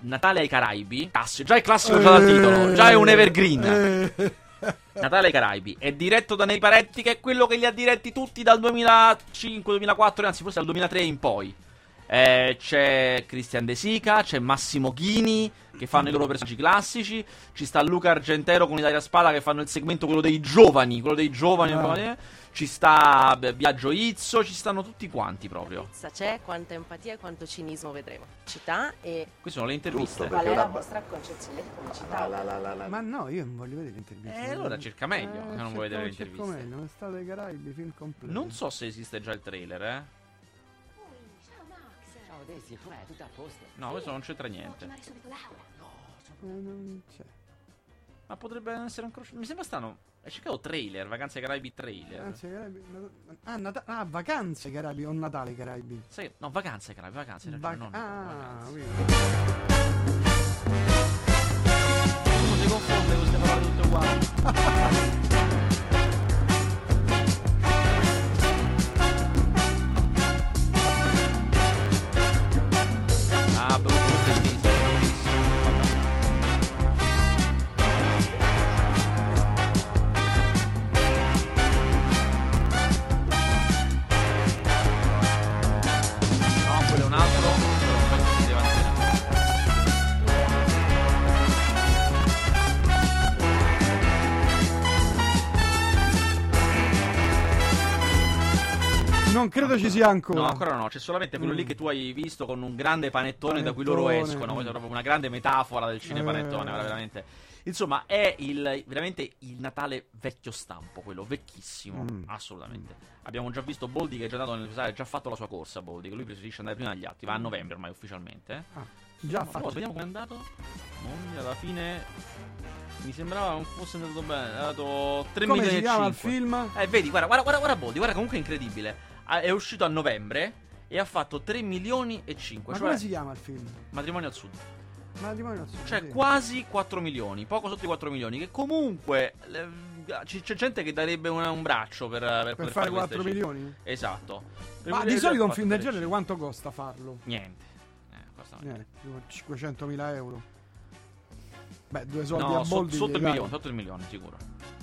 Natale ai Caraibi. Classico, già è classico già dal titolo, già è un evergreen. Natale ai Caraibi è diretto da Nei Paretti, che è quello che li ha diretti tutti dal 2005, 2004, anzi forse dal 2003 in poi. Eh, c'è Christian De Sica, c'è Massimo Ghini che fanno i loro personaggi classici, ci sta Luca Argentero con Italia Spada che fanno il segmento quello dei giovani, quello dei giovani, Ah. Eh, ci sta Biagio Izzo, ci stanno tutti quanti proprio. C'è quanta empatia e quanto cinismo vedremo. Città e Queste sono le interviste. qual è la vostra concezione di comicità. ma no, io non voglio vedere l'intervista. Eh, allora cerca meglio, che non vuoi vedere le cerco interviste. meglio, L'estate dei Caraibi, film completo. Non so se esiste già il trailer, eh. Ciao Daisy, com'è? Tutto a posto? No, questo non c'entra niente. Eh, non c'è. Ma potrebbe essere un croce. Mi sembra strano. Hai cercato trailer, Vacanze ai Caraibi trailer. Vacanze ai Caraibi. Nat- Ah, Nata- ah, vacanze ai Caraibi o Natale ai Caraibi. Che- No, Vacanze ai Caraibi, Vacanze. hai ragione, Vac- non- ah, Vacanze. vedi. Non credo ci sia ancora. No, ancora no, c'è solamente quello lì che tu hai visto con un grande panettone, da cui loro Panettone. escono. È proprio una grande metafora del cinepanettone, Eh. veramente. Insomma, è il, veramente il Natale vecchio stampo, quello vecchissimo, Mm. assolutamente. Abbiamo già visto Boldi che è già andato nel ha già fatto la sua corsa, Boldi, che lui preferisce andare prima degli altri, va a novembre ormai ufficialmente. eh. Ah, già Oh, fatto. vediamo come è andato. Alla fine mi sembrava non fosse andato bene, è andato 3 Come milioni e chiama il 5. film? Eh, vedi, guarda, guarda, guarda, guarda Boldi, guarda comunque è incredibile. Ah, È uscito a novembre e ha fatto 3 milioni e 5, Ma cioè come si chiama il film? matrimonio al sud. Matrimonio al Sud, Cioè sì. quasi 4 milioni, poco sotto i 4 milioni, che comunque c- c'è gente che darebbe un, un braccio per, per, Per poter fare queste 4 cifre. milioni? Esatto. Per Ma di solito un film del genere quanto costa farlo? Niente. Eh, costa niente. Niente, 500.000 euro. Beh, due soldi No, a Boldi. sotto il dai. milione, sotto il milione, sicuro.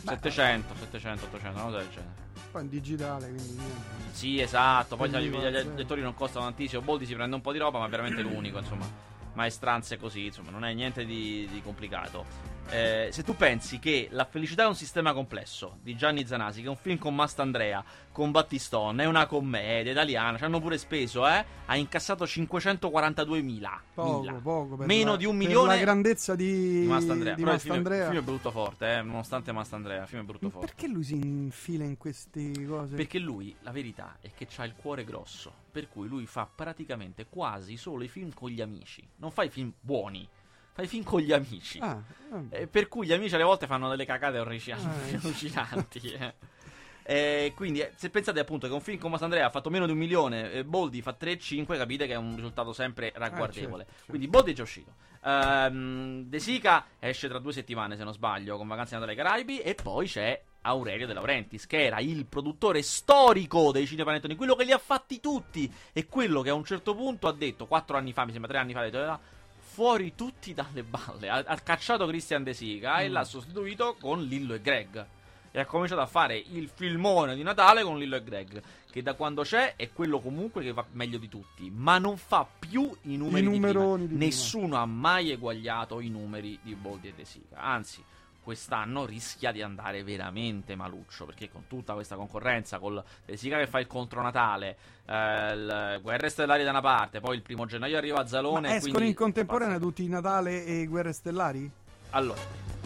700, 700, 800, una cosa del genere. Poi in digitale, quindi niente. Sì, esatto. Poi sai, Quindi, gli, eh. gli lettori non costano tantissimo. Boldi si prende un po' di roba, ma è veramente l'unico, insomma. Maestranze così, insomma, non è niente di, di complicato. Eh, se tu pensi che La felicità è un sistema complesso di Gianni Zanasi, che è un film con Mastandrea, con Battistone, è una commedia italiana, ci hanno pure speso, eh? Ha incassato 542.000. Poco, Mila. poco. Meno la- di un per milione la grandezza di, di Mastandrea. di Però il film, è- Mastandrea. il film è brutto forte, eh? Nonostante Mastandrea, il film è brutto Ma forte. Perché lui si infila in queste cose? Perché lui, la verità, è che ha il cuore grosso. Per cui lui fa praticamente quasi solo i film con gli amici. Non fa i film buoni, fa i film con gli amici. Ah. Eh, per cui gli amici alle volte fanno delle cacate orrici- Ah, allucinanti. eh. Eh, quindi, eh, se pensate appunto che un film come Andrea ha fatto meno di un milione, e Boldi fa 3,5, capite che è un risultato sempre ragguardevole. Eh, certo, certo. Quindi Boldi è già uscito. Ehm, De Sica esce tra due settimane, se non sbaglio, con Vacanze Natale ai Caraibi. E poi c'è Aurelio De Laurentiis, che era il produttore storico dei cinepanettoni, quello che li ha fatti tutti. E quello che a un certo punto ha detto, quattro anni fa, mi sembra tre anni fa, ha detto. "Ah, Fuori tutti dalle balle. Ha, ha cacciato Christian De Sica e Mm. l'ha sostituito con Lillo e Greg. E ha cominciato a fare il filmone di Natale con Lillo e Greg. Che da quando c'è è quello comunque che va meglio di tutti. Ma non fa più i numeri I di prima. di prima. Nessuno ha mai eguagliato i numeri di Boldi e De Sica. Anzi, quest'anno rischia di andare veramente maluccio. Perché con tutta questa concorrenza, col De Sica che fa il contronatale, eh, il Guerre Stellari da una parte, poi il primo gennaio arriva a Zalone. Ma escono quindi- in contemporanea tutti Natale e Guerre Stellari? allora,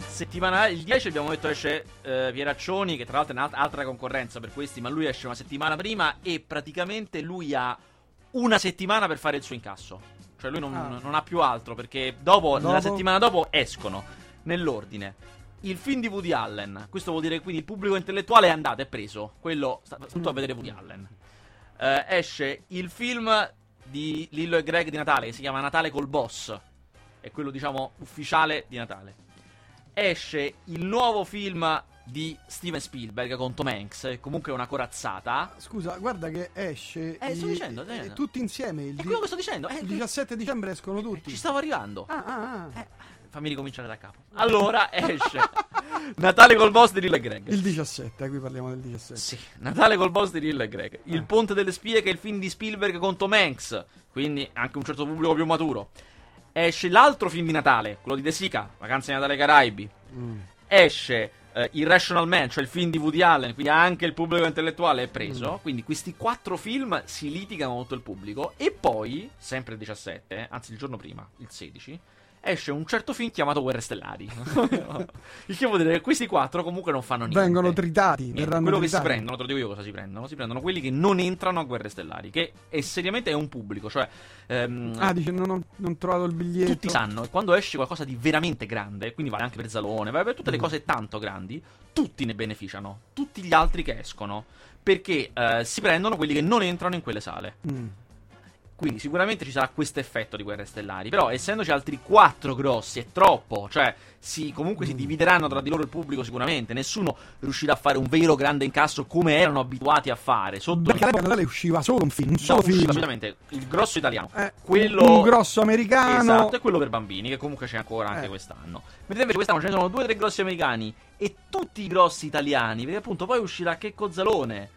settimana il 10 abbiamo detto esce eh, Pieraccioni, che tra l'altro è un'altra concorrenza per questi, ma lui esce una settimana prima e praticamente lui ha una settimana per fare il suo incasso. Cioè lui non, Ah. non ha più altro perché dopo, Dopo? nella settimana dopo escono nell'ordine. Il film di Woody Allen, questo vuol dire quindi il pubblico intellettuale è andato, è preso. Quello sta tutto a vedere Woody Allen. Eh, esce il film di Lillo e Greg di Natale che si chiama Natale col boss. È quello, diciamo, ufficiale di Natale. Esce il nuovo film di Steven Spielberg con Tom Hanks, che comunque è una corazzata. Scusa, guarda che esce. Eh, sto dicendo, sto eh, dicendo. tutti insieme. Il, È quello che sto dicendo. eh, il 17 dicembre escono tutti. Ci stavo arrivando. Ah, ah, ah. Eh, fammi ricominciare da capo. Allora esce Natale col boss di Lillo e Greg. Il 17, eh, qui parliamo del 17. Sì, Natale col boss di Lillo e Greg. Il Ponte delle Spie, che è il film di Spielberg con Tom Hanks. Quindi anche un certo pubblico più maturo. Esce l'altro film di Natale, quello di De Sica, Vacanze di Natale ai Caraibi. Mm. Esce eh, Irrational Man, cioè il film di Woody Allen, quindi anche il pubblico intellettuale è preso. Quindi questi quattro film si litigano con tutto il pubblico. E poi, sempre il 17, eh, anzi il giorno prima, il 16, esce un certo film chiamato Guerre Stellari. il che vuol dire che questi quattro comunque non fanno niente. Vengono tritati. Niente, quello che si tritati. prendono, te lo dico io cosa si prendono. Si prendono quelli che non entrano a guerre stellari. Che è seriamente è un pubblico. Cioè, ehm, Ah, dice non ho, non trovato il biglietto. tutti sanno quando esce qualcosa di veramente grande, quindi vale anche per Zalone, vale per tutte le Mm. cose tanto grandi, tutti ne beneficiano. Tutti gli altri che escono. Perché eh, si prendono quelli che non entrano in quelle sale. Mm. Quindi sicuramente ci sarà questo effetto di guerre stellari. Però essendoci altri quattro grossi è troppo. Cioè, si, comunque Mm. si divideranno tra di loro il pubblico sicuramente. Nessuno riuscirà a fare un vero grande incasso come erano abituati a fare. Sotto Perché all'epoca Natale usciva solo un film, un No, solo usciva film. solamente il grosso italiano. Eh, quello Un grosso americano. Esatto, e quello per bambini, che comunque c'è ancora anche Eh. quest'anno. Mentre invece quest'anno ce ne sono due o tre grossi americani e tutti i grossi italiani, perché appunto poi uscirà Checco Zalone.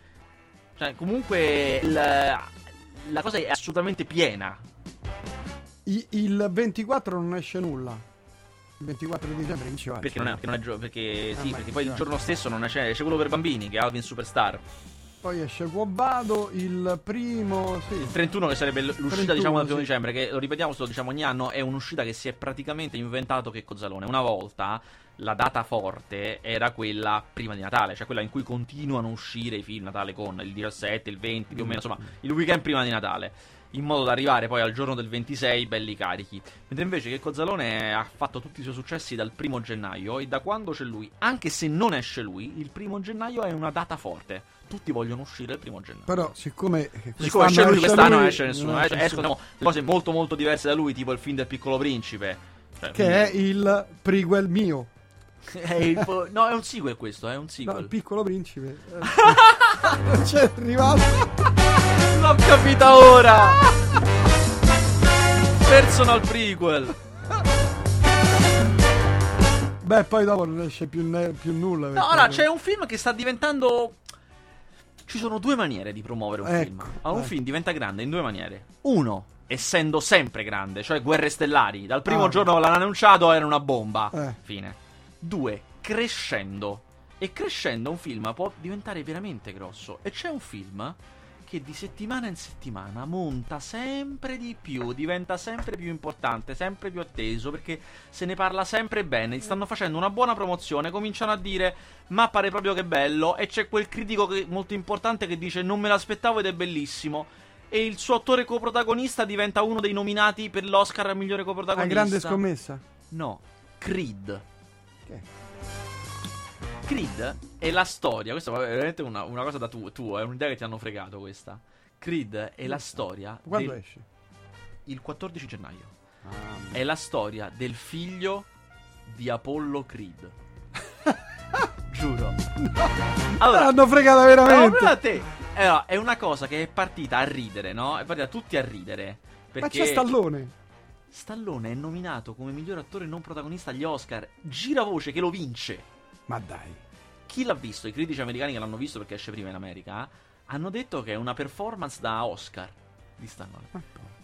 Cioè, comunque la, la cosa è assolutamente piena. I- il 24 non esce nulla. Il 24 di dicembre che ci va? Perché non è, perché non è gio- perché, Ah, sì, perché poi il giorno stesso non c'è, c'è quello per bambini, che è Alvin Superstar. Poi esce Quobado, il primo... Sì. Il 31 che sarebbe l'uscita 31, diciamo del primo sì. dicembre, che lo ripetiamo, lo diciamo ogni anno, è un'uscita che si è praticamente inventato che Cozzalone. Una volta la data forte era quella prima di Natale, cioè quella in cui continuano a uscire i film Natale con il 17, il 20, più o meno, insomma, il weekend prima di Natale. In modo da arrivare poi al giorno del 26 belli carichi. Mentre invece che Cozzalone ha fatto tutti i suoi successi dal primo gennaio e da quando c'è lui, anche se non esce lui, il primo gennaio è una data forte. Tutti vogliono uscire il primo gennaio. Però siccome... Siccome esce lui, quest'anno non esce nessuno. non esce escono nessuno. diciamo, cose molto molto diverse da lui, tipo il film del piccolo principe. Cioè, Che è il prequel mio. È po- no, è un sequel questo, è un No, sequel. il piccolo principe. Eh. Non c'è arrivato. L'ho capita ora! Personal prequel. Beh, poi dopo non esce più, ne- più nulla. No, ora c'è un film che sta diventando. Ci sono due maniere di promuovere un Ecco, film. Allora, un vai. film diventa grande in due maniere. Uno, essendo sempre grande, cioè Guerre Stellari. Dal primo Ah. giorno che l'hanno annunciato era una bomba. Eh. Fine. Due, crescendo. E crescendo un film può diventare veramente grosso. E c'è un film che di settimana in settimana monta sempre di più, diventa sempre più importante, sempre più atteso, perché se ne parla sempre bene, stanno facendo una buona promozione, cominciano a dire ma pare proprio che bello, e c'è quel critico che- molto importante che dice non me l'aspettavo ed è bellissimo. E il suo attore coprotagonista diventa uno dei nominati per l'Oscar a migliore Una coprotagonista. grande scommessa. No, Creed. Che? Creed è la storia, questa è veramente una, una cosa da tu, tua, è un'idea che ti hanno fregato questa. Creed è la storia Quando del- esce? il 14 gennaio. È la storia del figlio di Apollo Creed. Giuro. Allora, L'hanno fregata no, veramente. guarda te. Allora, è una cosa che è partita a ridere, no? È partita tutti a ridere. Ma Perché c'è Stallone. Stallone è nominato come miglior attore non protagonista agli Oscar. Gira voce che lo vince. Ma dai. Chi l'ha visto? I critici americani che l'hanno visto perché esce prima in America eh, hanno detto che è una performance da Oscar di Stallone.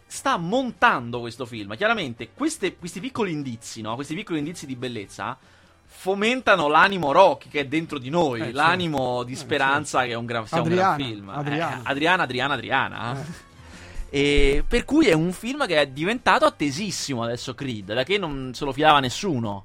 Sta montando questo film. Chiaramente queste- questi piccoli indizi, no? Questi piccoli indizi di bellezza fomentano l'animo Rocky che è dentro di noi, Eh, l'animo di Eh, speranza che è un gran, sia un gran Adriana, film. Eh, Adriana. Adriana, Adriana, Adriana. Eh. E per cui è un film che è diventato attesissimo adesso Creed, da che non se lo fidava nessuno.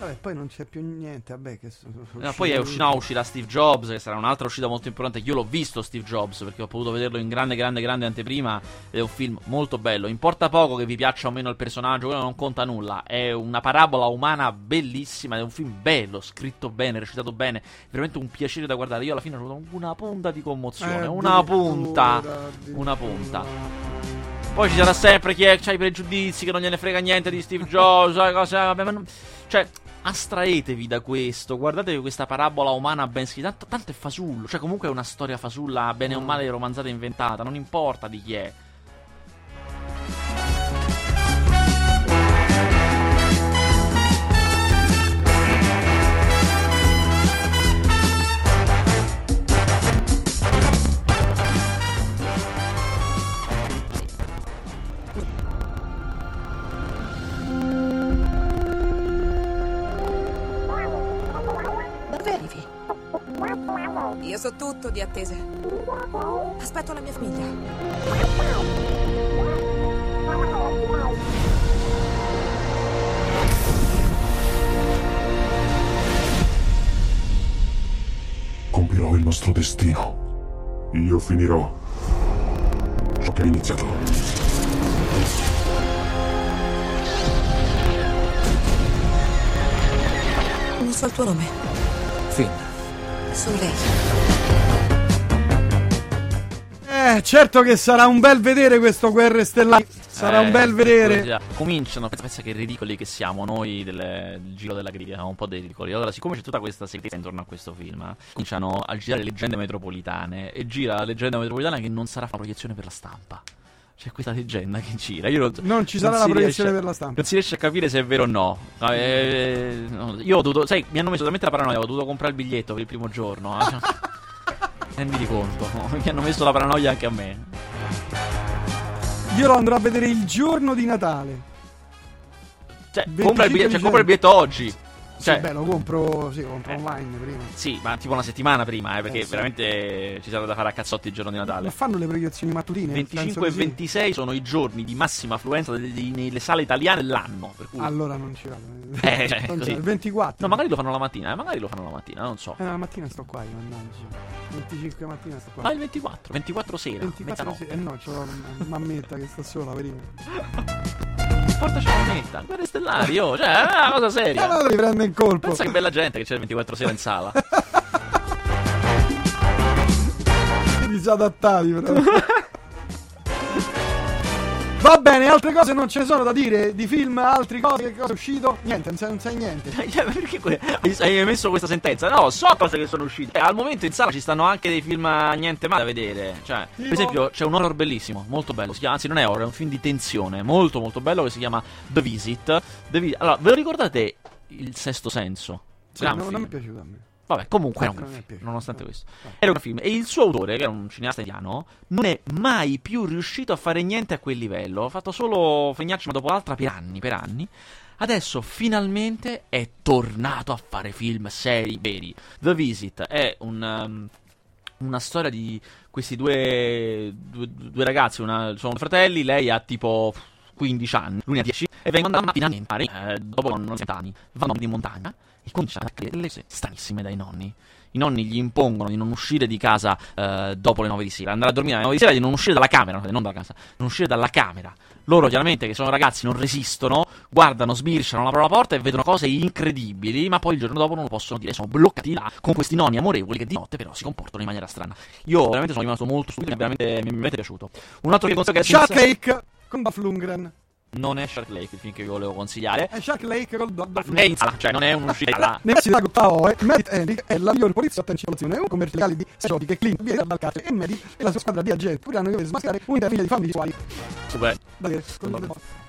Vabbè, poi non c'è più niente. Vabbè, che so- No, poi è uscito, no, uscirà Steve Jobs, che sarà un'altra uscita molto importante. Io l'ho visto Steve Jobs perché ho potuto vederlo in grande, grande, grande anteprima. Ed è un film molto bello. Importa poco che vi piaccia o meno il personaggio, quello non conta nulla. È una parabola umana bellissima. È un film bello, scritto bene, recitato bene. Veramente un piacere da guardare. Io alla fine ho avuto una punta di commozione. Eh, una punta. addirittura, Una punta. Poi ci sarà sempre chi ha i pregiudizi, che non gliene frega niente di Steve Jobs, sai cosa- vabbè, ma non- cioè, astraetevi da questo, guardatevi questa parabola umana ben scritta, tanto, tanto è fasullo, cioè comunque è una storia fasulla, bene o male romanzata e inventata, non importa di chi è. Di attese. Aspetto la mia famiglia. Compirò il nostro destino. Io finirò ciò che hai iniziato. Non so il tuo nome. Finn. Sono lei. Eh, certo che sarà un bel vedere questo Guerre Stellari. Sarà Eh, un bel vedere. Cominciano, pensa, pensa che ridicoli che siamo noi del, del giro della critica, un po' dei ridicoli. Allora, siccome c'è tutta questa segretezza intorno a questo film, eh, cominciano a girare leggende metropolitane. E gira la leggenda metropolitana che non sarà una proiezione per la stampa. C'è questa leggenda che gira. Io non, Non ci sarà la si proiezione riesce- per la stampa. Non si riesce a capire se è vero o no. Eh, no, io ho dovuto. Sai, mi hanno messo talmente la paranoia, ho dovuto comprare il biglietto per il primo giorno. Renditi conto, mi hanno messo la paranoia anche a me. Io lo andrò a vedere il giorno di Natale. Cioè, 25 compra il, biglietto, cioè, compra il biglietto oggi. Cioè, sì, beh, lo compro, sì, lo compro Eh. online prima. Sì, ma tipo una settimana prima, eh, perché Eh, sì. veramente ci sarà da fare a cazzotti il giorno di Ma Natale. fanno le proiezioni mattutine? 25 Penso e di sì. 26 sono i giorni di massima affluenza nelle sale italiane dell'anno. Per cui... Allora non ci vado. Eh, cioè, Non così. il 24. No, magari lo fanno la mattina, eh, magari lo fanno la mattina, non so. Eh, la mattina sto qua, io, mannaggia. 25 mattina sto qua. No, il 24, 24 sera, 24 mezzanotte. sì. Eh no, c'ho una mammetta che sta sola, verino. Portaci la metta, guerre stellari, oh, cioè, è una cosa seria. ma li prende in colpo. Pensa che bella gente che c'è il 24 sera in sala. Disadattati, però. Va bene, altre cose non ce ne sono da dire. Di film, altre cose, che cosa è uscito? Niente, non sai, non sai niente. Cioè, perché que- hai messo questa sentenza? No, so cose che sono uscite. Eh, al momento in sala ci stanno anche dei film eh, niente male da vedere. Cioè, per Tipo? esempio, c'è un horror bellissimo, molto bello. Chiama, anzi, non è horror, è un film di tensione, molto molto bello che si chiama The Visit. The Vi- allora, ve lo ricordate Il Sesto Senso? Sì, non, non mi è piaciuto a me. Vabbè, comunque era un gran film, nonostante No. questo. Era un film. E il suo autore, che era un cineasta italiano, non è mai più riuscito a fare niente a quel livello. Ha fatto solo fregnacci una dopo l'altra per anni, per anni. Adesso finalmente è tornato a fare film seri, veri. The Visit è un, um, una storia di questi due, due, due ragazzi, una- sono fratelli, lei ha tipo 15 anni, lui ne ha 10, e vengono andati finalmente, eh, dopo non 60 anni, vanno in montagna e cominciano a accadere delle cose stranissime dai nonni. I nonni gli impongono di non uscire di casa eh, dopo le 9 di sera, andare a dormire alle 9 di sera e di non uscire dalla camera, non dalla casa, non uscire dalla camera. Loro chiaramente che sono ragazzi non resistono, guardano, sbirciano, la porta e vedono cose incredibili, ma poi il giorno dopo non lo possono dire, sono bloccati là con questi nonni amorevoli che di notte però si comportano in maniera strana. Io veramente sono rimasto molto stupito, mi è mi è veramente piaciuto. Un altro che consiglio che Lake con Dolph Lundgren. non è Shark Lake il film che vi volevo consigliare. È Shark Lake con Dolph è Lundgren. in sala, cioè non è un'uscita là. Nei messi da Tao Merit Henry è la miglior poliziotta in circolazione. Un commercio legale di esotiche che Clint viene dal carcere e Mary e la sua squadra di agenti pure hanno di dover smascherare un'intera famiglia di famiglie sessuali. Super. Da dire, con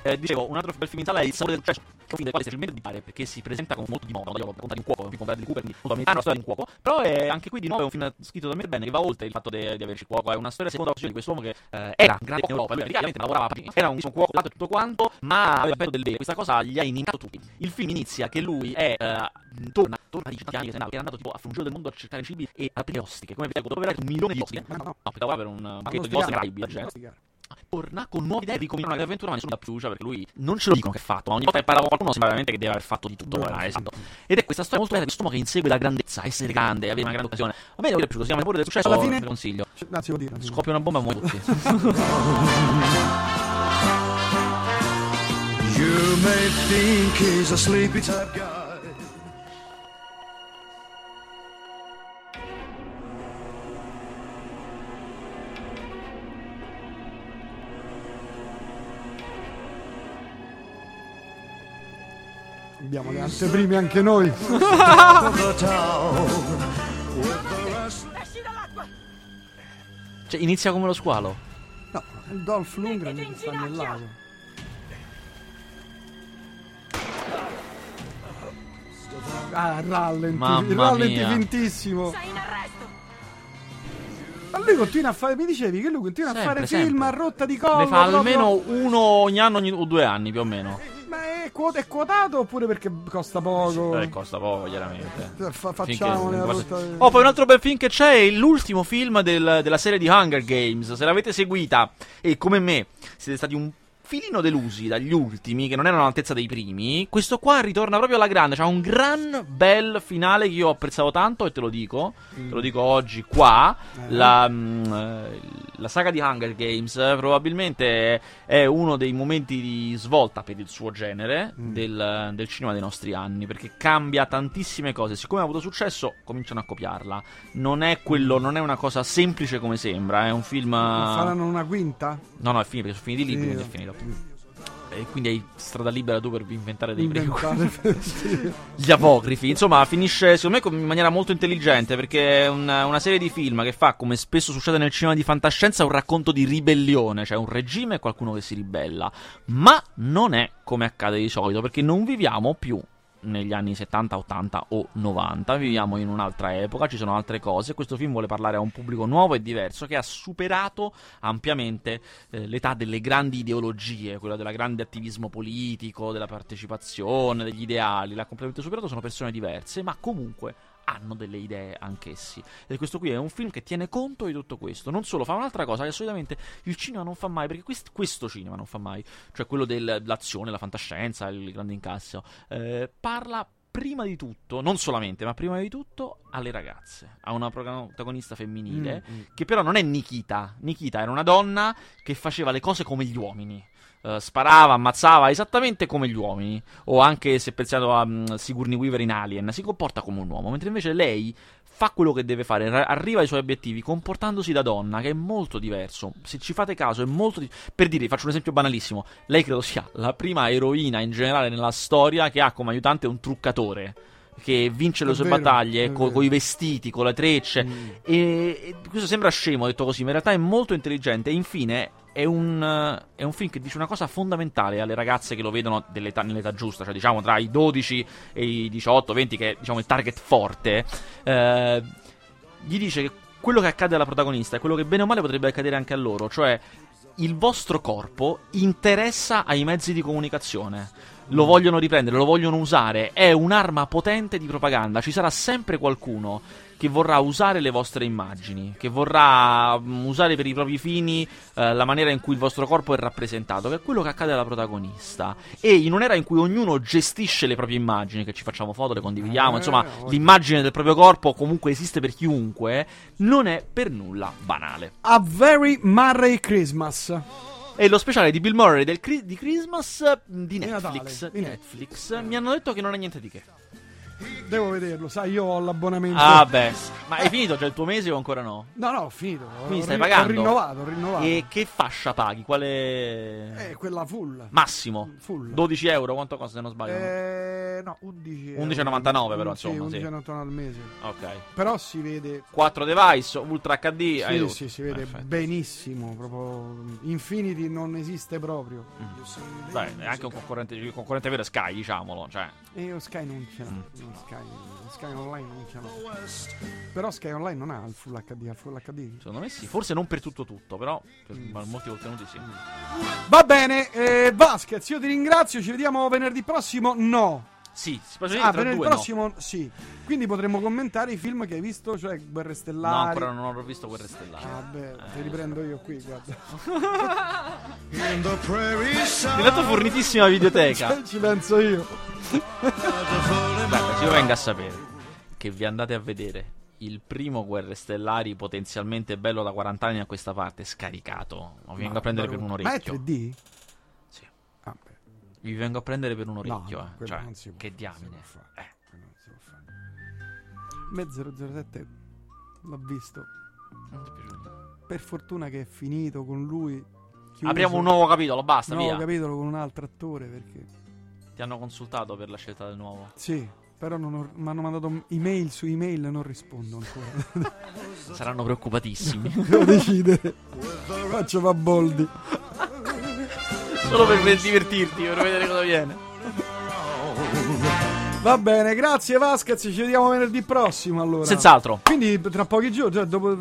Eh, dicevo, un altro bel film in sala è Il sapore del successo. Che è un film del quale facilmente di pare perché si presenta come molto di moda. Io racconta di un cuoco, un film con Bradley Cooper, quindi molto americano, una storia di un cuoco. Però è anche qui di nuovo è un film scritto da me bene che va oltre il fatto de- di averci cuoco. È una storia seconda occasione di quest'uomo che eh, era grande in Europa. Lui praticamente lavorava a Parigi. Era un cuoco dato tutto quanto, ma aveva perso del bene. Questa cosa gli ha inimicato tutti. Il film inizia che lui è. eh, torna, torna di tanti anni che se era andato tipo a un giro del mondo a cercare cibi e aprire ostiche. Come vedete, dopo aver un milione di ostiche. Ma no, no. No, per un pacchetto non di cose torna con nuove idee e ricomincia una avventura ma nessuno dà più fiducia perché lui non ce lo dicono che ha fatto ma ogni volta che parla con qualcuno sembra veramente che deve aver fatto di tutto Bravo. eh, esatto. ed è questa storia molto bella di quest'uomo che insegue la grandezza essere grande avere una grande occasione va bene, è piaciuto, si chiama il pure del successo Alla fine- consiglio Anzi, devo dire. scoppia una bomba e muoiono tutti You may think he's a sleepy type guy. Abbiamo le anteprime anche noi. cioè inizia come lo squalo No, è il Dolph Lundgren che sta nel lago. Ah, rallenti, Mamma rallenti mia. Ma lui continua a fare, mi dicevi che lui continua a Sempre, fare film sempre. a rotta di collo. ne fa proprio- almeno uno ogni anno ogni o due anni più o meno è, quot- è quotato oppure perché costa poco? eh, costa poco chiaramente Fa- Finché- facciamo quasi- rotta. Oh, poi un altro bel film che c'è è l'ultimo film del- della serie di Hunger Games. Se l'avete seguita e come me siete stati un filino delusi dagli ultimi, che non erano all'altezza dei primi, questo qua ritorna proprio alla grande. C'ha un gran bel finale che io apprezzavo tanto e te lo dico. Te lo dico oggi qua. Eh. La, mm, eh, la saga di Hunger Games eh, probabilmente è uno dei momenti di svolta per il suo genere Mm. del, del cinema dei nostri anni perché cambia tantissime cose. Siccome ha avuto successo, cominciano a copiarla. Non è quello, non è una cosa semplice come sembra. È un film. Ma Faranno una quinta? No, no, è finito perché sono finiti libri, Sì, quindi è finito. E quindi hai strada libera tu per inventare dei. Inventare. Gli apocrifi, insomma, finisce secondo me in maniera molto intelligente perché è una, una serie di film che fa, come spesso succede nel cinema di fantascienza, un racconto di ribellione, cioè un regime e qualcuno che si ribella. Ma non è come accade di solito perché non viviamo più negli anni 70, 80 o 90, viviamo in un'altra epoca, ci sono altre cose. Questo film vuole parlare a un pubblico nuovo e diverso che ha superato ampiamente eh, l'età delle grandi ideologie, quella del grande attivismo politico, della partecipazione, degli ideali. L'ha completamente superato, sono persone diverse, ma comunque hanno delle idee anch'essi. E questo qui è un film che tiene conto di tutto questo. Non solo, fa un'altra cosa che solitamente il cinema non fa mai, perché quest- questo cinema non fa mai, cioè quello del- dell'azione, la fantascienza, il grande incasso, eh, parla prima di tutto, non solamente, ma prima di tutto alle ragazze, a una protagonista femminile Mm, mm. che però non è Nikita. Nikita era una donna che faceva le cose come gli uomini. Eh, sparava, ammazzava esattamente come gli uomini. O anche se pensiamo a mm, Sigourney Weaver in Alien, si comporta come un uomo. Mentre invece lei fa quello che deve fare, arriva ai suoi obiettivi comportandosi da donna, che è molto diverso. Se ci fate caso, è molto di- Per dire, faccio un esempio banalissimo: lei credo sia la prima eroina in generale nella storia che ha come aiutante un truccatore. Che vince le È sue vero, battaglie con i vestiti, con le trecce. Mm. E, e questo sembra scemo detto così, ma in realtà è molto intelligente. E infine è un, è un film che dice una cosa fondamentale alle ragazze che lo vedono nell'età giusta, cioè diciamo tra i 12 e i 18, 20, che è diciamo il target forte. Eh, gli dice che quello che accade alla protagonista è quello che bene o male potrebbe accadere anche a loro, cioè il vostro corpo interessa ai mezzi di comunicazione. Lo vogliono riprendere, lo vogliono usare, è un'arma potente di propaganda. Ci sarà sempre qualcuno che vorrà usare le vostre immagini, che vorrà mm, usare per i propri fini eh, la maniera in cui il vostro corpo è rappresentato, che è quello che accade alla protagonista. E in un'era in cui ognuno gestisce le proprie immagini, che ci facciamo foto, le condividiamo, Eh, insomma, voglio- l'immagine del proprio corpo comunque esiste per chiunque, non è per nulla banale. A Very Murray Christmas. E lo speciale di Bill Murray del di Christmas eh, di Di Netflix, di di Netflix, mi hanno detto che non è niente di che. Devo vederlo, sai, io ho l'abbonamento. Ah, beh, ma hai finito già il tuo mese o ancora no? No, no, ho finito. Quindi Ho stai ri- pagando? Ho rinnovato, ho rinnovato. E che fascia paghi? Quale Eh, quella full. massimo? Full. 12 euro? Quanto costa se non sbaglio? Eh, no, 11 euro. 11,99 però, Sì, insomma, sì. 11,99 al mese. Ok. Però si vede 4 device, Ultra HD, Sì, sì, si vede Perfetto. benissimo. Proprio Infinity non esiste proprio. Beh, è anche un concorrente, il concorrente vero è Sky, diciamolo. Cioè, E io Sky non ce l'ha. Mm. No, Sky, Sky Online non l'ha. Però Sky Online non ha il Full HD. Ha il Full HD. secondo me sì. Forse non per tutto tutto, però per Mm. molti contenuti sì. Va bene, eh, Vasquez, io ti ringrazio. Ci vediamo venerdì prossimo? No. Sì, si può Ah, venerdì due, no. prossimo sì. Quindi potremmo commentare i film che hai visto, cioè Guerre No, Stellari. ancora non ho visto Guerre Stellari. Ah, beh, te li prendo io qui, guarda. In the prairie side. È dato fornitissima videoteca. Ci penso io. Io venga a sapere che vi andate a vedere il primo Guerre Stellari potenzialmente bello da 40 anni a questa parte, scaricato, ma vi vengo a prendere per un Ma è orecchio. 3D? Sì. Ah. Vi vengo a prendere per un orecchio, no, eh. Cioè, che diamine. Eh. Me 007 l'ho visto. Non ti è piaciuto? Per fortuna che è finito con lui. chiuso. Apriamo un nuovo capitolo, basta, nuovo via. capitolo con un altro attore perché Ti hanno consultato per la scelta del nuovo. sì, però non ho- mi hanno mandato email su email e non rispondo ancora. Saranno preoccupatissimi. Devo decidere. Faccio fa boldi. Solo per divertirti, per vedere cosa viene. Va bene, grazie Vasquez, ci vediamo venerdì prossimo allora. Senz'altro. Quindi tra pochi giorni, cioè dopo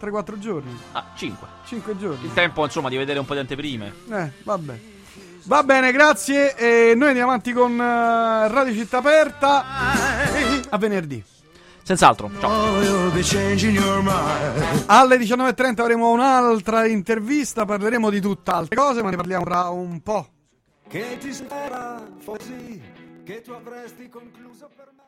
3-4 giorni, Ah, 5. 5 giorni. Il tempo, insomma, di vedere un po' di anteprime. Eh, vabbè. Va bene, grazie. E noi andiamo avanti con eh, Radio Città Aperta. A venerdì. Senz'altro. Ciao. Oh, you'll be changing your mind. Alle 19.30 avremo un'altra intervista. Parleremo di tutt'altre cose, ma ne parliamo tra un po'. Che ti spera così che tu avresti concluso per me.